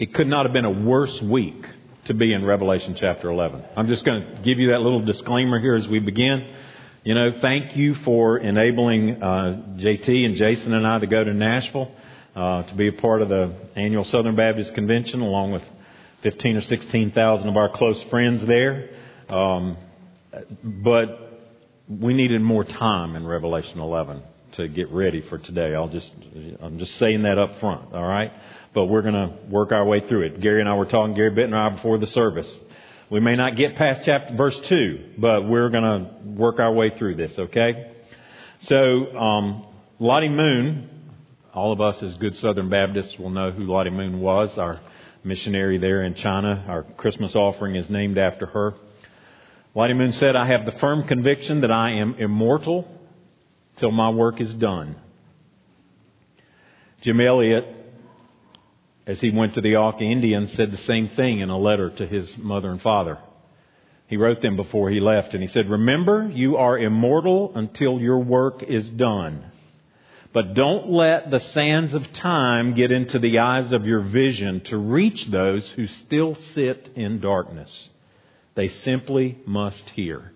it could not have been a worse week to be in Revelation chapter 11. I'm just going to give you that little disclaimer here as we begin. You know, thank you for enabling uh, JT and Jason and I to go to Nashville uh, to be a part of the annual Southern Baptist Convention, along with 15 or 16,000 of our close friends there. Um, but we needed more time in Revelation 11 to get ready for today. I'll just, I'm just saying that up front, all right? But we're going to work our way through it. Gary and I were talking, Gary Bitt and I, before the service. We may not get past chapter, verse 2, but we're going to work our way through this, okay? So, um, Lottie Moon, all of us as good Southern Baptists will know who Lottie Moon was, our missionary there in China. Our Christmas offering is named after her. Lottie Moon said, I have the firm conviction that I am immortal till my work is done. Jim Elliot, as he went to the Auca Indians, said the same thing in a letter to his mother and father. He wrote them before he left, and he said, Remember, you are immortal until your work is done. But don't let the sands of time get into the eyes of your vision to reach those who still sit in darkness. They simply must hear.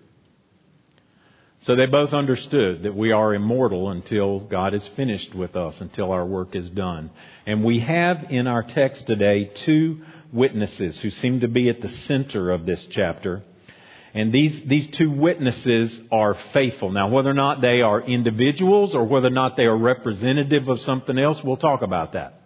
So they both understood that we are immortal until God is finished with us, until our work is done. And we have in our text today two witnesses who seem to be at the center of this chapter. And these, these two witnesses are faithful. Now, whether or not they are individuals or whether or not they are representative of something else, we'll talk about that.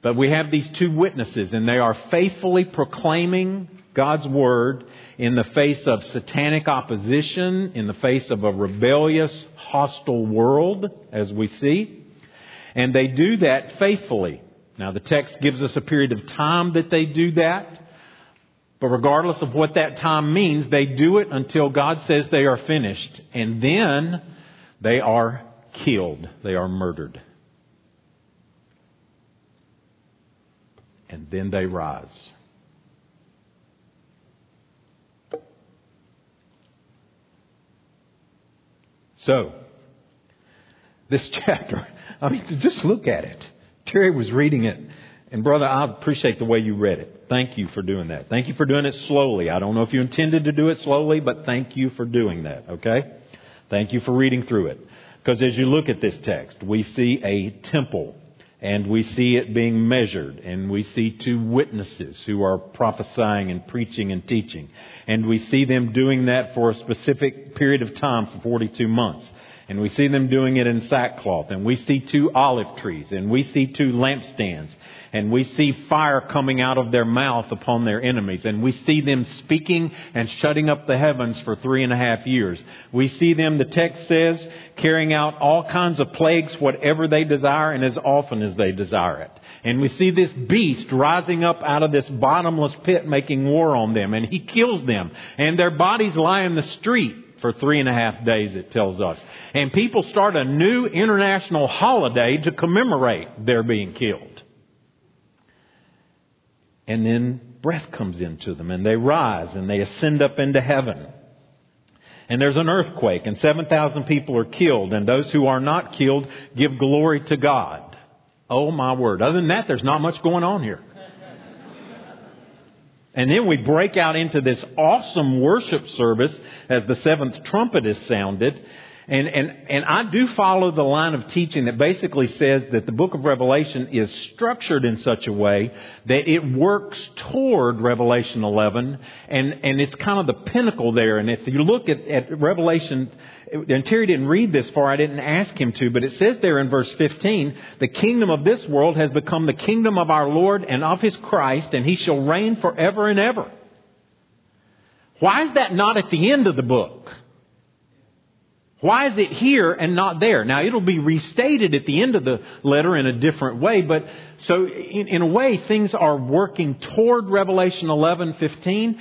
But we have these two witnesses and they are faithfully proclaiming God's Word in the face of satanic opposition, in the face of a rebellious, hostile world, as we see. And they do that faithfully. Now, the text gives us a period of time that they do that. But regardless of what that time means, they do it until God says they are finished. And then they are killed. They are murdered. And then they rise. So, this chapter, I mean, just look at it. Terry was reading it. And brother, I appreciate the way you read it. Thank you for doing that. Thank you for doing it slowly. I don't know if you intended to do it slowly, but thank you for doing that, okay? Thank you for reading through it. Because as you look at this text, we see a temple and we see it being measured, and we see two witnesses who are prophesying and preaching and teaching. And we see them doing that for a specific period of time for 42 months. And we see them doing it in sackcloth. And we see two olive trees. And we see two lampstands. And we see fire coming out of their mouth upon their enemies. And we see them speaking and shutting up the heavens for three and a half years. We see them, the text says, carrying out all kinds of plagues, whatever they desire and as often as they desire it. And we see this beast rising up out of this bottomless pit making war on them. And he kills them. And their bodies lie in the street for three and a half days, it tells us. And people start a new international holiday to commemorate their being killed. And then breath comes into them and they rise and they ascend up into heaven. And there's an earthquake and 7,000 people are killed and those who are not killed give glory to God. Oh my word. Other than that, there's not much going on here. And then we break out into this awesome worship service as the seventh trumpet is sounded. And, and, and I do follow the line of teaching that basically says that the book of Revelation is structured in such a way that it works toward Revelation 11 and, and it's kind of the pinnacle there. And if you look at, at Revelation and Terry didn't read this far, I didn't ask him to, but it says there in verse 15, the kingdom of this world has become the kingdom of our Lord and of his Christ, and he shall reign forever and ever. Why is that not at the end of the book? Why is it here and not there? Now it'll be restated at the end of the letter in a different way, but so in, in a way things are working toward Revelation 11, 15,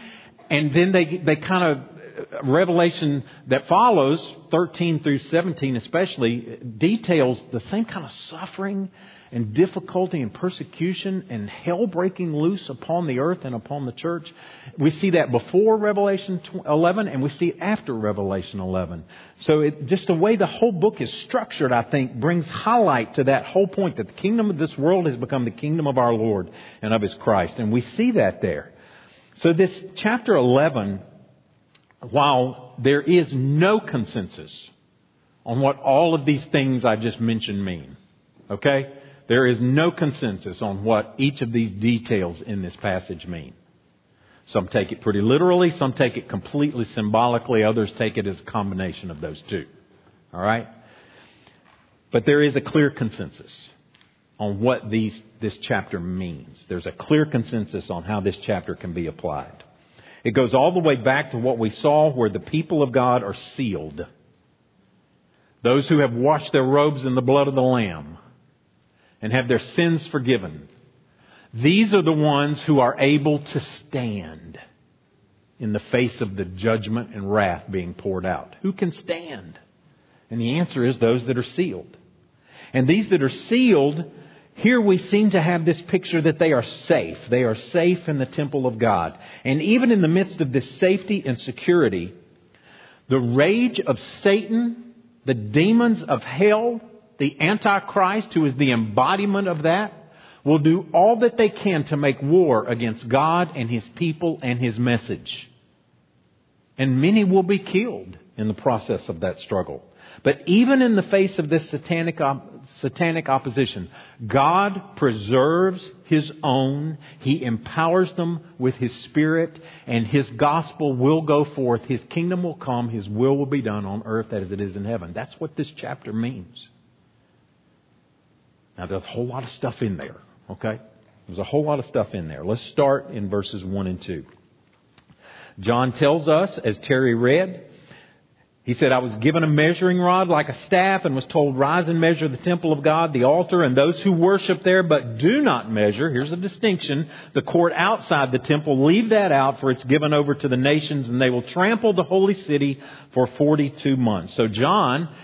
and then they, they kind of Revelation that follows, 13 through 17 especially, details the same kind of suffering and difficulty and persecution and hell breaking loose upon the earth and upon the church. We see that before Revelation 11 and we see it after Revelation 11. So it, just the way the whole book is structured, I think, brings highlight to that whole point that the kingdom of this world has become the kingdom of our Lord and of His Christ. And we see that there. So this chapter 11 while there is no consensus on what all of these things I just mentioned mean, okay? There is no consensus on what each of these details in this passage mean. Some take it pretty literally, some take it completely symbolically, others take it as a combination of those two. All right? But there is a clear consensus on what these, this chapter means. There's a clear consensus on how this chapter can be applied. It goes all the way back to what we saw where the people of God are sealed. Those who have washed their robes in the blood of the Lamb and have their sins forgiven. These are the ones who are able to stand in the face of the judgment and wrath being poured out. Who can stand? And the answer is those that are sealed. And these that are sealed here we seem to have this picture that they are safe. They are safe in the temple of God. And even in the midst of this safety and security, the rage of Satan, the demons of hell, the Antichrist, who is the embodiment of that, will do all that they can to make war against God and His people and His message. And many will be killed in the process of that struggle. But even in the face of this satanic, um, satanic opposition, God preserves His own. He empowers them with His Spirit, and His gospel will go forth. His kingdom will come. His will will be done on earth as it is in heaven. That's what this chapter means. Now, there's a whole lot of stuff in there, okay? There's a whole lot of stuff in there. Let's start in verses 1 and 2. John tells us, as Terry read, he said, I was given a measuring rod like a staff and was told, rise and measure the temple of God, the altar, and those who worship there, but do not measure. Here's a distinction. The court outside the temple, leave that out for it's given over to the nations and they will trample the holy city for 42 months. So John,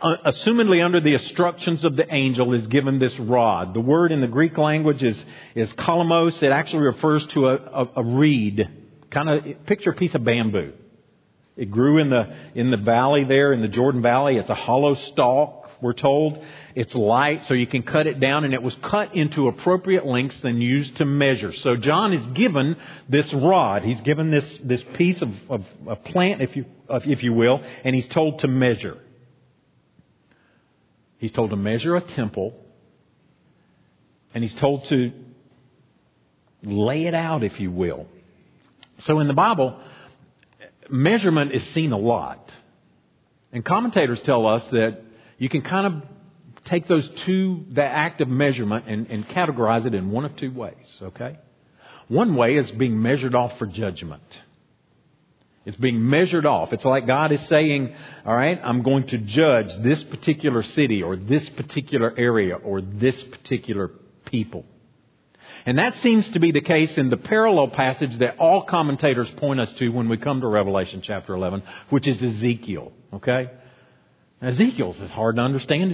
uh, assumedly under the instructions of the angel, is given this rod. The word in the Greek language is, is kalamos. It actually refers to a, a, a reed. Kind of picture a piece of bamboo. It grew in the, in the valley there, in the Jordan Valley. It's a hollow stalk, we're told. It's light, so you can cut it down, and it was cut into appropriate lengths and used to measure. So John is given this rod. He's given this, this piece of, of a plant, if you, if you will, and he's told to measure. He's told to measure a temple, and he's told to lay it out, if you will. So in the Bible, measurement is seen a lot. And commentators tell us that you can kind of take those two, the act of measurement, and, and categorize it in one of two ways, okay? One way is being measured off for judgment. It's being measured off. It's like God is saying, all right, I'm going to judge this particular city or this particular area or this particular people. And that seems to be the case in the parallel passage that all commentators point us to when we come to Revelation chapter 11, which is Ezekiel. Okay? Ezekiel's as hard to understand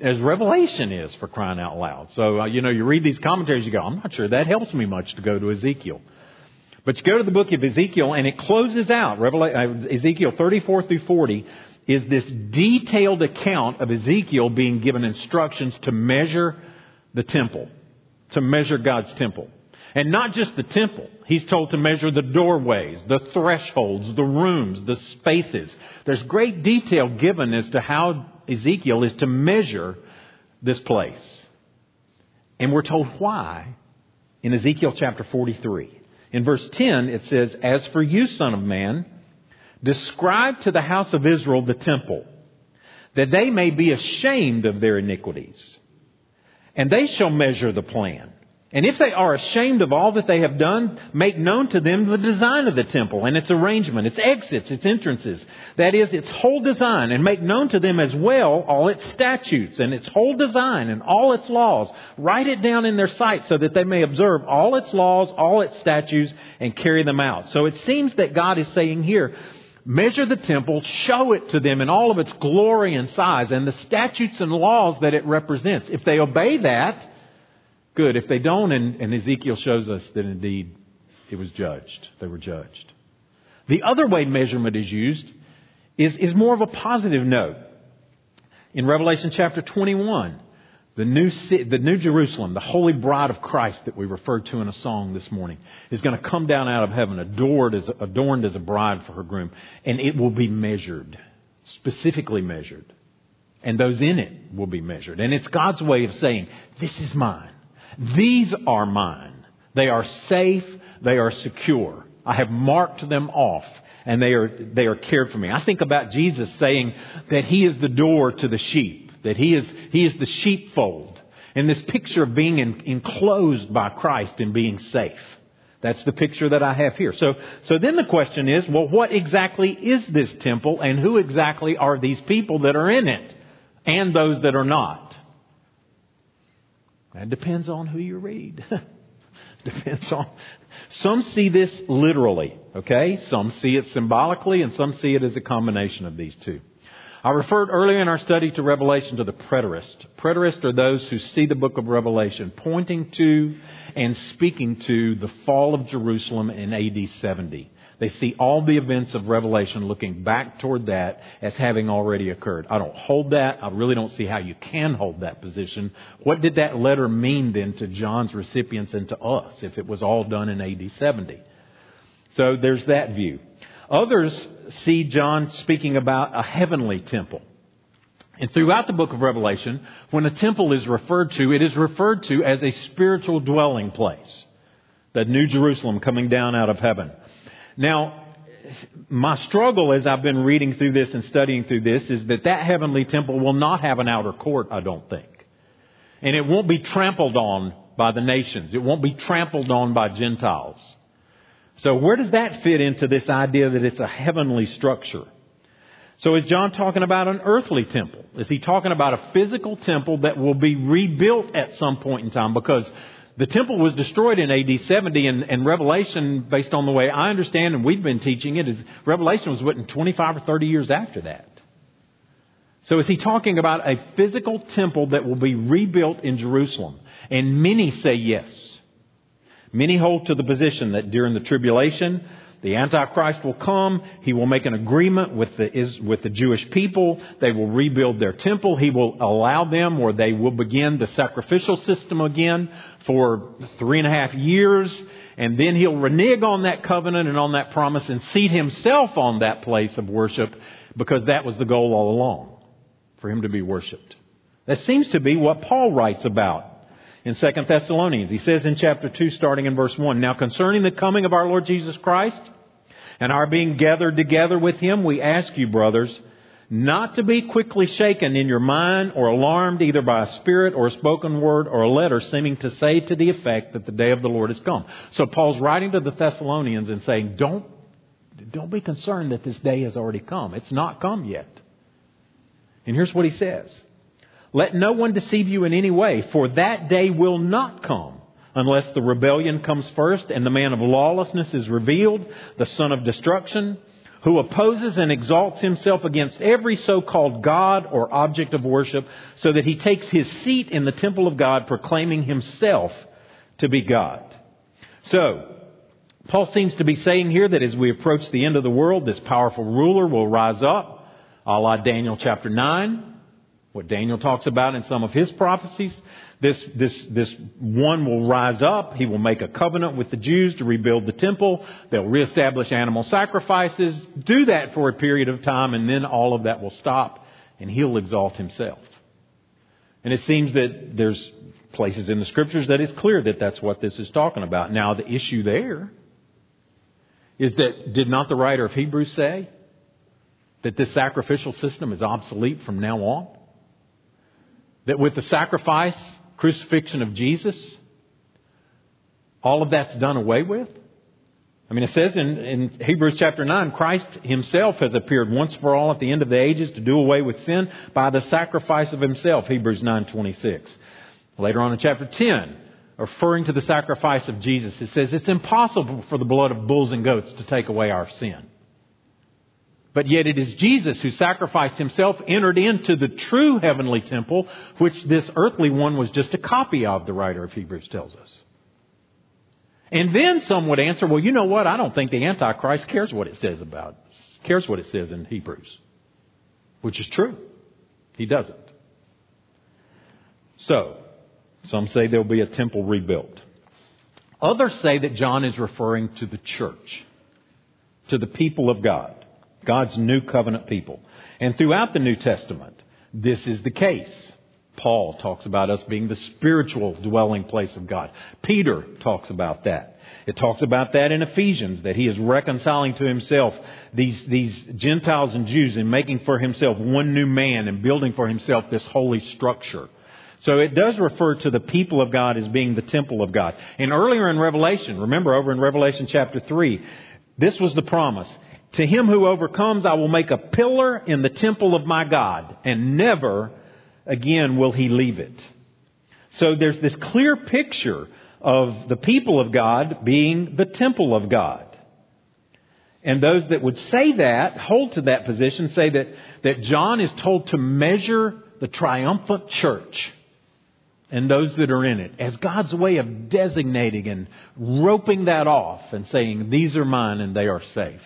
as, as Revelation is for crying out loud. So, uh, you know, you read these commentaries, you go, I'm not sure that helps me much to go to Ezekiel. But you go to the book of Ezekiel and it closes out, uh, Ezekiel 34 through 40 is this detailed account of Ezekiel being given instructions to measure the temple to measure God's temple. And not just the temple. He's told to measure the doorways, the thresholds, the rooms, the spaces. There's great detail given as to how Ezekiel is to measure this place. And we're told why in Ezekiel chapter 43. In verse 10, it says, As for you, son of man, describe to the house of Israel the temple, that they may be ashamed of their iniquities and they shall measure the plan. And if they are ashamed of all that they have done, make known to them the design of the temple and its arrangement, its exits, its entrances. That is, its whole design, and make known to them as well all its statutes and its whole design and all its laws. Write it down in their sight so that they may observe all its laws, all its statutes, and carry them out. So it seems that God is saying here, measure the temple, show it to them in all of its glory and size and the statutes and laws that it represents. If they obey that, good. If they don't, and, and Ezekiel shows us that indeed it was judged, they were judged. The other way measurement is used is, is more of a positive note. In Revelation chapter 21, the new, the new Jerusalem, the holy bride of Christ that we referred to in a song this morning, is going to come down out of heaven adorned as, adorned as a bride for her groom. And it will be measured, specifically measured. And those in it will be measured. And it's God's way of saying, this is mine. These are mine. They are safe. They are secure. I have marked them off and they are, they are cared for me. I think about Jesus saying that He is the door to the sheep, that He is, He is the sheepfold. And this picture of being in, enclosed by Christ and being safe. That's the picture that I have here. So, so then the question is, well, what exactly is this temple and who exactly are these people that are in it and those that are not? That depends on who you read. depends on some see this literally, okay? Some see it symbolically, and some see it as a combination of these two. I referred earlier in our study to Revelation to the preterist. Preterists are those who see the book of Revelation pointing to and speaking to the fall of Jerusalem in AD 70. They see all the events of Revelation looking back toward that as having already occurred. I don't hold that. I really don't see how you can hold that position. What did that letter mean then to John's recipients and to us if it was all done in AD 70? So there's that view. Others see John speaking about a heavenly temple. And throughout the book of Revelation, when a temple is referred to, it is referred to as a spiritual dwelling place. The New Jerusalem coming down out of heaven. Now, my struggle as I've been reading through this and studying through this is that that heavenly temple will not have an outer court, I don't think. And it won't be trampled on by the nations. It won't be trampled on by Gentiles. So where does that fit into this idea that it's a heavenly structure? So is John talking about an earthly temple? Is he talking about a physical temple that will be rebuilt at some point in time? Because the temple was destroyed in AD 70, and, and, Revelation, based on the way I understand and we've been teaching it, is Revelation was written 25 or 30 years after that. So is he talking about a physical temple that will be rebuilt in Jerusalem? And many say yes. Many hold to the position that during the tribulation, the Antichrist will come. He will make an agreement with the, with the Jewish people. They will rebuild their temple. He will allow them, or they will begin the sacrificial system again for three and a half years. And then he'll renege on that covenant and on that promise and seat himself on that place of worship because that was the goal all along, for him to be worshiped. That seems to be what Paul writes about in 2 Thessalonians. He says in chapter 2, starting in verse 1, Now concerning the coming of our Lord Jesus Christ and our being gathered together with him, we ask you, brothers, not to be quickly shaken in your mind or alarmed either by a spirit or a spoken word or a letter seeming to say to the effect that the day of the Lord has come. So Paul's writing to the Thessalonians and saying, don't, don't be concerned that this day has already come. It's not come yet. And here's what he says. Let no one deceive you in any way, for that day will not come unless the rebellion comes first and the man of lawlessness is revealed, the son of destruction, who opposes and exalts himself against every so-called God or object of worship, so that he takes his seat in the temple of God, proclaiming himself to be God. So, Paul seems to be saying here that as we approach the end of the world, this powerful ruler will rise up, a la Daniel chapter 9, what Daniel talks about in some of his prophecies. This, this, this one will rise up. He will make a covenant with the Jews to rebuild the temple. They'll reestablish animal sacrifices, do that for a period of time, and then all of that will stop, and he'll exalt himself. And it seems that there's places in the scriptures that it's clear that that's what this is talking about. Now, the issue there is that did not the writer of Hebrews say that this sacrificial system is obsolete from now on? That with the sacrifice, crucifixion of Jesus, all of that's done away with? I mean, it says in, in, Hebrews chapter 9, Christ himself has appeared once for all at the end of the ages to do away with sin by the sacrifice of himself, Hebrews 9.26. Later on in chapter 10, referring to the sacrifice of Jesus, it says it's impossible for the blood of bulls and goats to take away our sin. But yet it is Jesus who sacrificed himself, entered into the true heavenly temple, which this earthly one was just a copy of, the writer of Hebrews tells us. And then some would answer, well, you know what? I don't think the Antichrist cares what it says about, cares what it says in Hebrews. Which is true. He doesn't. So, some say there'll be a temple rebuilt. Others say that John is referring to the church, to the people of God, God's new covenant people. And throughout the New Testament, this is the case. Paul talks about us being the spiritual dwelling place of God. Peter talks about that. It talks about that in Ephesians, that he is reconciling to himself these, these Gentiles and Jews and making for himself one new man and building for himself this holy structure. So it does refer to the people of God as being the temple of God. And earlier in Revelation, remember over in Revelation chapter 3, this was the promise. To him who overcomes, I will make a pillar in the temple of my God, and never again will he leave it. So there's this clear picture of the people of God being the temple of God. And those that would say that, hold to that position, say that, that John is told to measure the triumphant church and those that are in it as God's way of designating and roping that off and saying, These are mine and they are safe.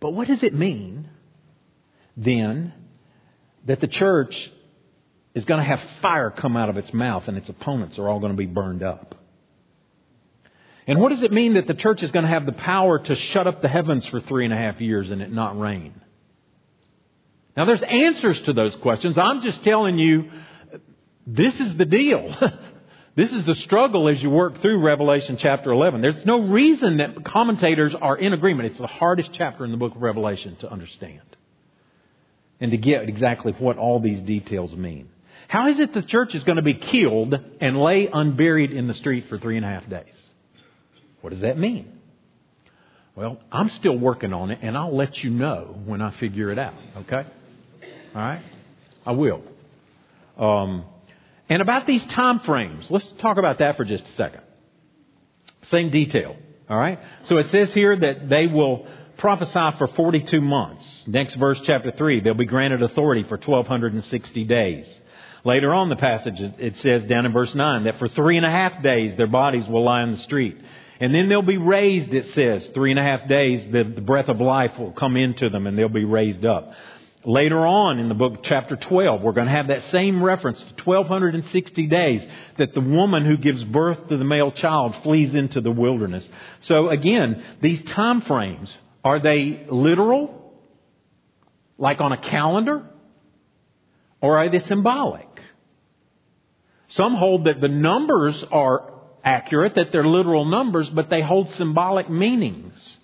But what does it mean then that the church is going to have fire come out of its mouth and its opponents are all going to be burned up? And what does it mean that the church is going to have the power to shut up the heavens for three and a half years and it not rain? Now, there's answers to those questions. I'm just telling you, this is the deal. this is the struggle as you work through Revelation chapter 11. There's no reason that commentators are in agreement. It's the hardest chapter in the book of Revelation to understand and to get exactly what all these details mean. How is it the church is going to be killed and lay unburied in the street for three and a half days? What does that mean? Well, I'm still working on it, and I'll let you know when I figure it out, okay? All right? I will. Um, and about these time frames, let's talk about that for just a second. Same detail, all right? So it says here that they will prophesy for 42 months. Next verse, chapter 3, they'll be granted authority for 1260 days. Later on the passage, it says down in verse 9 that for three and a half days their bodies will lie in the street. And then they'll be raised, it says. Three and a half days, the, the breath of life will come into them and they'll be raised up. Later on in the book, chapter 12, we're going to have that same reference to 1260 days that the woman who gives birth to the male child flees into the wilderness. So again, these time frames, are they literal? Like on a calendar? Or are they symbolic? Some hold that the numbers are accurate, that they're literal numbers, but they hold symbolic meanings.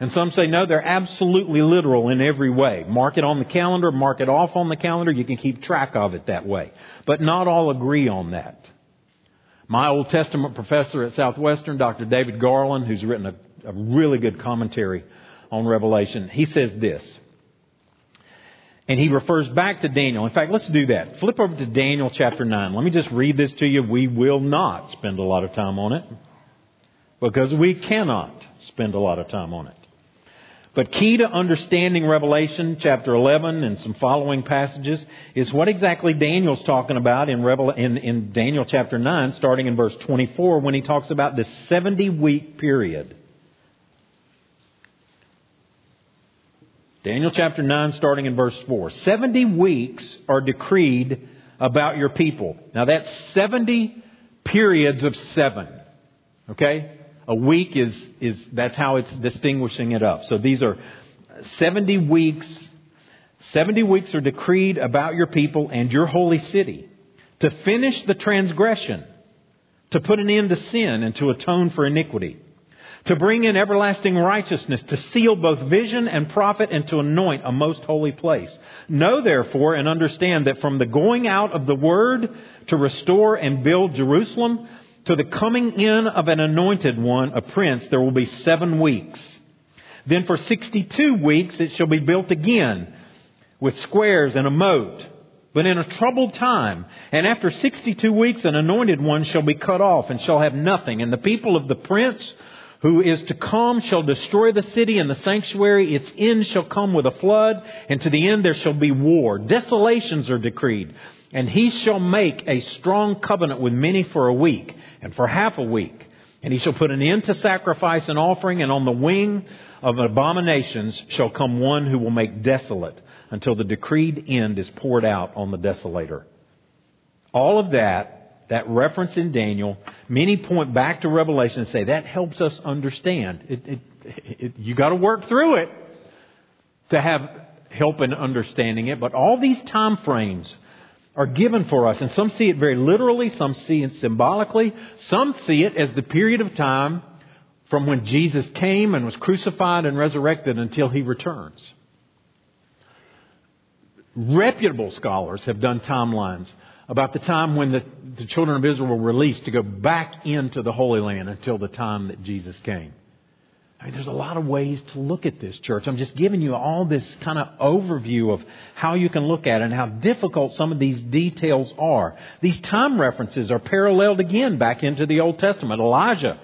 And some say, no, they're absolutely literal in every way. Mark it on the calendar, mark it off on the calendar, you can keep track of it that way. But not all agree on that. My Old Testament professor at Southwestern, Dr. David Garland, who's written a, a really good commentary on Revelation, he says this. And he refers back to Daniel. In fact, let's do that. Flip over to Daniel chapter 9. Let me just read this to you. We will not spend a lot of time on it because we cannot spend a lot of time on it. But key to understanding Revelation chapter 11 and some following passages is what exactly Daniel's talking about in, Revel- in, in Daniel chapter 9, starting in verse 24, when he talks about this 70 week period. Daniel chapter 9, starting in verse 4. 70 weeks are decreed about your people. Now that's 70 periods of seven. Okay? A week is, is, that's how it's distinguishing it up. So these are 70 weeks. 70 weeks are decreed about your people and your holy city to finish the transgression, to put an end to sin and to atone for iniquity, to bring in everlasting righteousness, to seal both vision and prophet, and to anoint a most holy place. Know therefore and understand that from the going out of the word to restore and build Jerusalem, to the coming in of an anointed one, a prince, there will be seven weeks. Then for 62 weeks it shall be built again with squares and a moat, but in a troubled time. And after 62 weeks an anointed one shall be cut off and shall have nothing. And the people of the prince who is to come shall destroy the city and the sanctuary. Its end shall come with a flood, and to the end there shall be war. Desolations are decreed. And he shall make a strong covenant with many for a week, and for half a week. And he shall put an end to sacrifice and offering, and on the wing of abominations shall come one who will make desolate until the decreed end is poured out on the desolator. All of that, that reference in Daniel, many point back to Revelation and say that helps us understand. It, it, it, you got to work through it to have help in understanding it, but all these time frames are given for us, and some see it very literally, some see it symbolically, some see it as the period of time from when Jesus came and was crucified and resurrected until he returns. Reputable scholars have done timelines about the time when the, the children of Israel were released to go back into the Holy Land until the time that Jesus came. I mean, there's a lot of ways to look at this, church. I'm just giving you all this kind of overview of how you can look at it and how difficult some of these details are. These time references are paralleled again back into the Old Testament. Elijah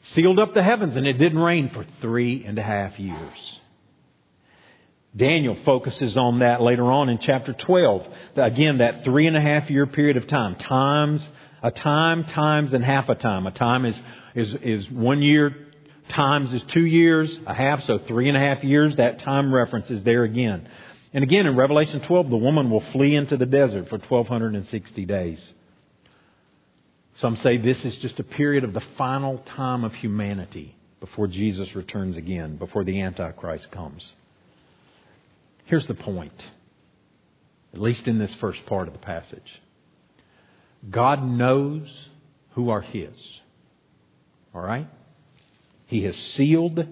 sealed up the heavens and it didn't rain for three and a half years. Daniel focuses on that later on in chapter 12. Again, that three and a half year period of time. Times, a time, times, and half a time. A time is, is, is one year, times is two years, a half, so three and a half years. That time reference is there again. And again, in Revelation 12, the woman will flee into the desert for 1260 days. Some say this is just a period of the final time of humanity before Jesus returns again, before the Antichrist comes. Here's the point, at least in this first part of the passage God knows who are His. All right? He has sealed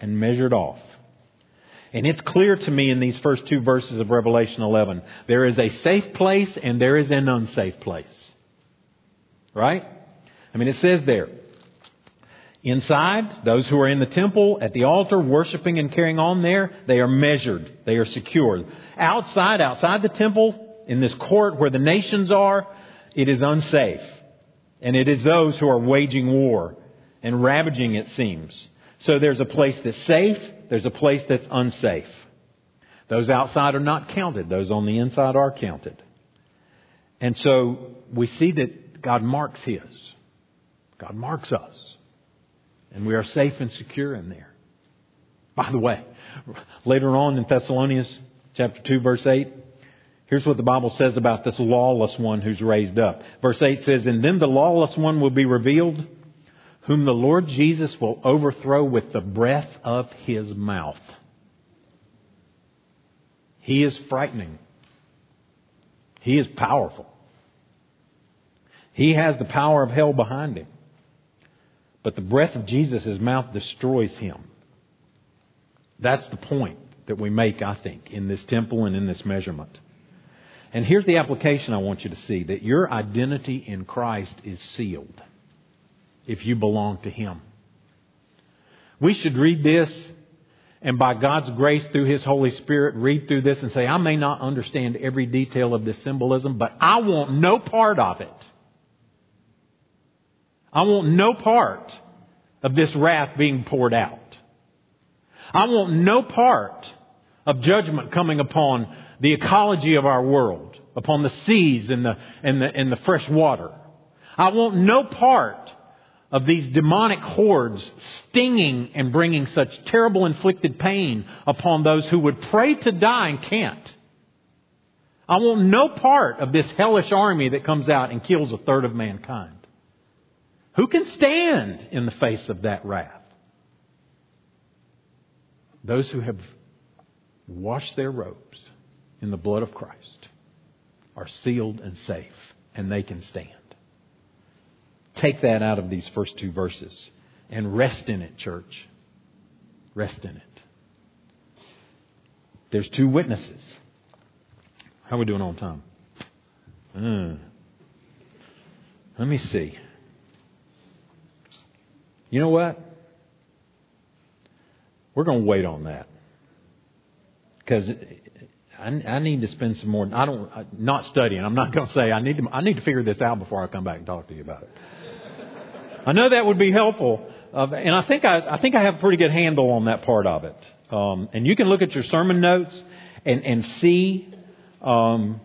and measured off. And it's clear to me in these first two verses of Revelation 11 there is a safe place and there is an unsafe place. Right? I mean, it says there, Inside, those who are in the temple, at the altar, worshiping and carrying on there, they are measured. They are secured. Outside, outside the temple, in this court where the nations are, it is unsafe. And it is those who are waging war and ravaging, it seems. So there's a place that's safe, there's a place that's unsafe. Those outside are not counted, those on the inside are counted. And so we see that God marks His. God marks us and we are safe and secure in there. By the way, later on in Thessalonians chapter 2 verse 8, here's what the Bible says about this lawless one who's raised up. Verse 8 says, And then the lawless one will be revealed, whom the Lord Jesus will overthrow with the breath of his mouth. He is frightening. He is powerful. He has the power of hell behind him. But the breath of Jesus' mouth destroys him. That's the point that we make, I think, in this temple and in this measurement. And here's the application I want you to see that your identity in Christ is sealed if you belong to Him. We should read this and by God's grace through His Holy Spirit read through this and say, I may not understand every detail of this symbolism, but I want no part of it. I want no part of this wrath being poured out. I want no part of judgment coming upon the ecology of our world, upon the seas and the, and the, and the fresh water. I want no part of these demonic hordes stinging and bringing such terrible inflicted pain upon those who would pray to die and can't. I want no part of this hellish army that comes out and kills a third of mankind. Who can stand in the face of that wrath? Those who have washed their robes in the blood of Christ are sealed and safe, and they can stand. Take that out of these first two verses and rest in it, church. Rest in it. There's two witnesses. How are we doing on time? Uh, let me see. You know what? We're going to wait on that because I, I, need to spend some more. I don't not studying. I'm not going to say I need to. I need to figure this out before I come back and talk to you about it. I know that would be helpful, of, and I think I, I think I have a pretty good handle on that part of it. Um, and you can look at your sermon notes and, and see, um,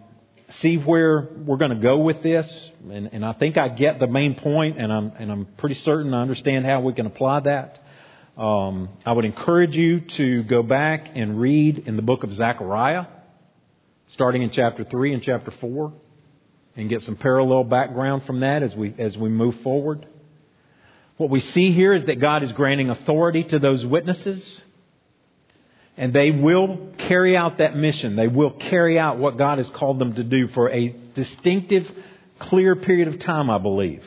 see where we're going to go with this. And, and I think I get the main point, and I'm, and I'm pretty certain I understand how we can apply that. Um, I would encourage you to go back and read in the book of Zechariah, starting in chapter 3 and chapter 4, and get some parallel background from that as we, as we move forward. What we see here is that God is granting authority to those witnesses, and they will carry out that mission. They will carry out what God has called them to do for a distinctive, clear period of time, I believe.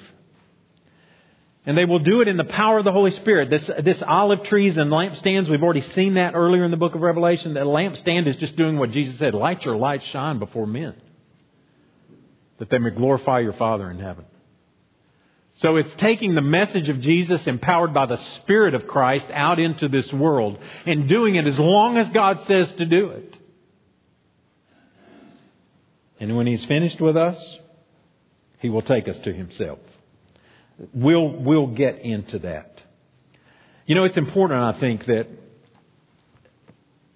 And they will do it in the power of the Holy Spirit. This, this olive trees and lampstands, we've already seen that earlier in the book of Revelation. That lampstand is just doing what Jesus said light your light shine before men, that they may glorify your Father in heaven. So it's taking the message of Jesus empowered by the Spirit of Christ out into this world and doing it as long as God says to do it. And when He's finished with us, He will take us to Himself. We'll, we'll get into that. You know, it's important, I think, that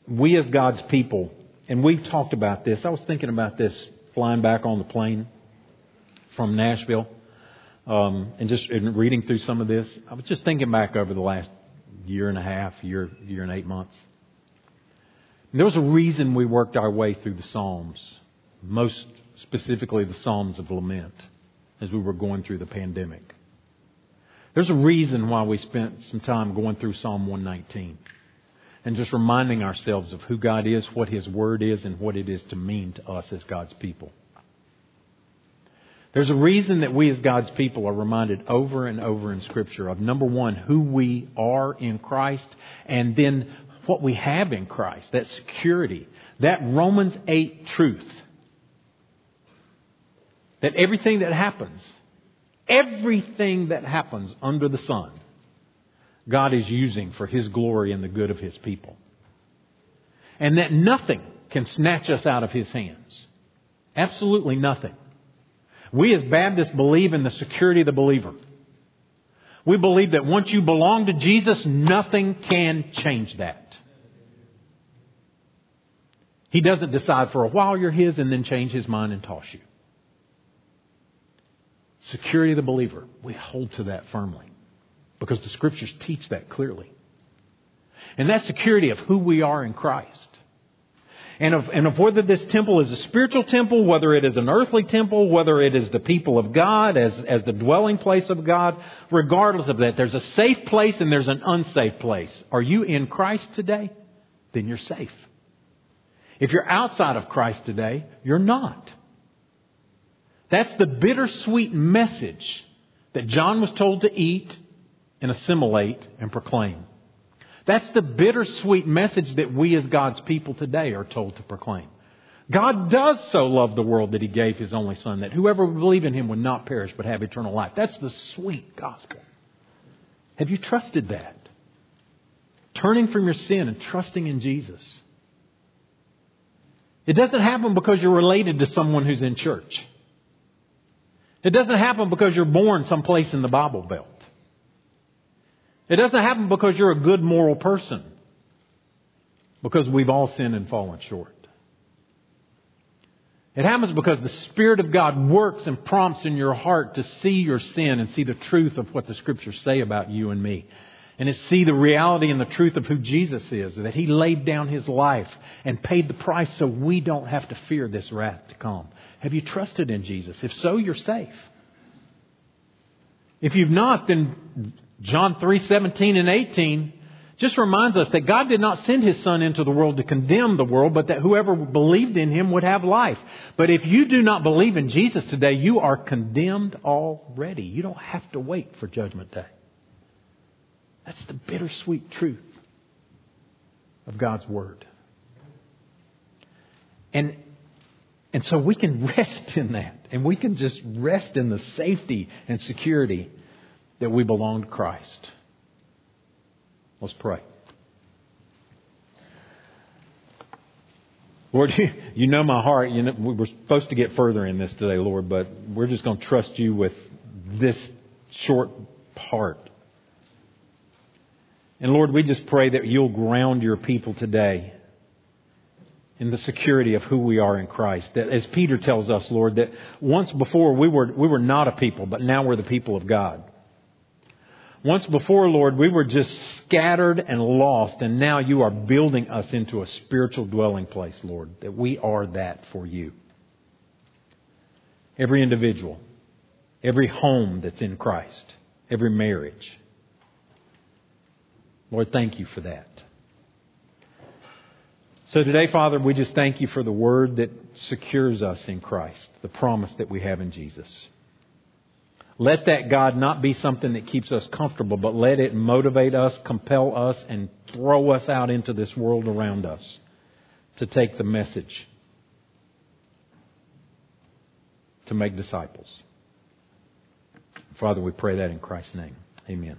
we as God's people, and we've talked about this, I was thinking about this flying back on the plane from Nashville um, and just in reading through some of this, I was just thinking back over the last year and a half, year, year and eight months. And there was a reason we worked our way through the Psalms, most specifically the Psalms of Lament, as we were going through the pandemic. There's a reason why we spent some time going through Psalm 119 and just reminding ourselves of who God is, what His Word is, and what it is to mean to us as God's people. There's a reason that we as God's people are reminded over and over in Scripture of number one, who we are in Christ, and then what we have in Christ, that security, that Romans 8 truth. That everything that happens, everything that happens under the sun, God is using for His glory and the good of His people. And that nothing can snatch us out of His hands. Absolutely nothing. We as Baptists believe in the security of the believer. We believe that once you belong to Jesus, nothing can change that. He doesn't decide for a while you're His and then change His mind and toss you. Security of the believer. We hold to that firmly because the Scriptures teach that clearly. And that security of who we are in Christ and of, and of whether this temple is a spiritual temple, whether it is an earthly temple, whether it is the people of God as, as the dwelling place of God, regardless of that, there's a safe place and there's an unsafe place. Are you in Christ today? Then you're safe. If you're outside of Christ today, you're not. That's the bittersweet message that John was told to eat and assimilate and proclaim. That's the bittersweet message that we as God's people today are told to proclaim. God does so love the world that He gave His only Son, that whoever would believe in Him would not perish but have eternal life. That's the sweet gospel. Have you trusted that? Turning from your sin and trusting in Jesus. It doesn't happen because you're related to someone who's in church. It doesn't happen because you're born someplace in the Bible Belt. It doesn't happen because you're a good moral person, because we've all sinned and fallen short. It happens because the Spirit of God works and prompts in your heart to see your sin and see the truth of what the Scriptures say about you and me. And to see the reality and the truth of who Jesus is, that He laid down His life and paid the price so we don't have to fear this wrath to come. Have you trusted in Jesus? If so, you're safe. If you've not, then John 3, 17 and 18 just reminds us that God did not send His Son into the world to condemn the world, but that whoever believed in Him would have life. But if you do not believe in Jesus today, you are condemned already. You don't have to wait for Judgment Day. That's the bittersweet truth of God's Word. And, and so we can rest in that, and we can just rest in the safety and security that we belong to Christ. Let's pray. Lord, you, know my heart. You know, we were supposed to get further in this today, Lord, but we're just going to trust you with this short part. And Lord, we just pray that you'll ground your people today in the security of who we are in Christ. That as Peter tells us, Lord, that once before we were, we were not a people, but now we're the people of God. Once before, Lord, we were just scattered and lost, and now you are building us into a spiritual dwelling place, Lord, that we are that for you. Every individual, every home that's in Christ, every marriage. Lord, thank you for that. So today, Father, we just thank you for the word that secures us in Christ, the promise that we have in Jesus. Let that, God, not be something that keeps us comfortable, but let it motivate us, compel us, and throw us out into this world around us to take the message to make disciples. Father, we pray that in Christ's name. Amen.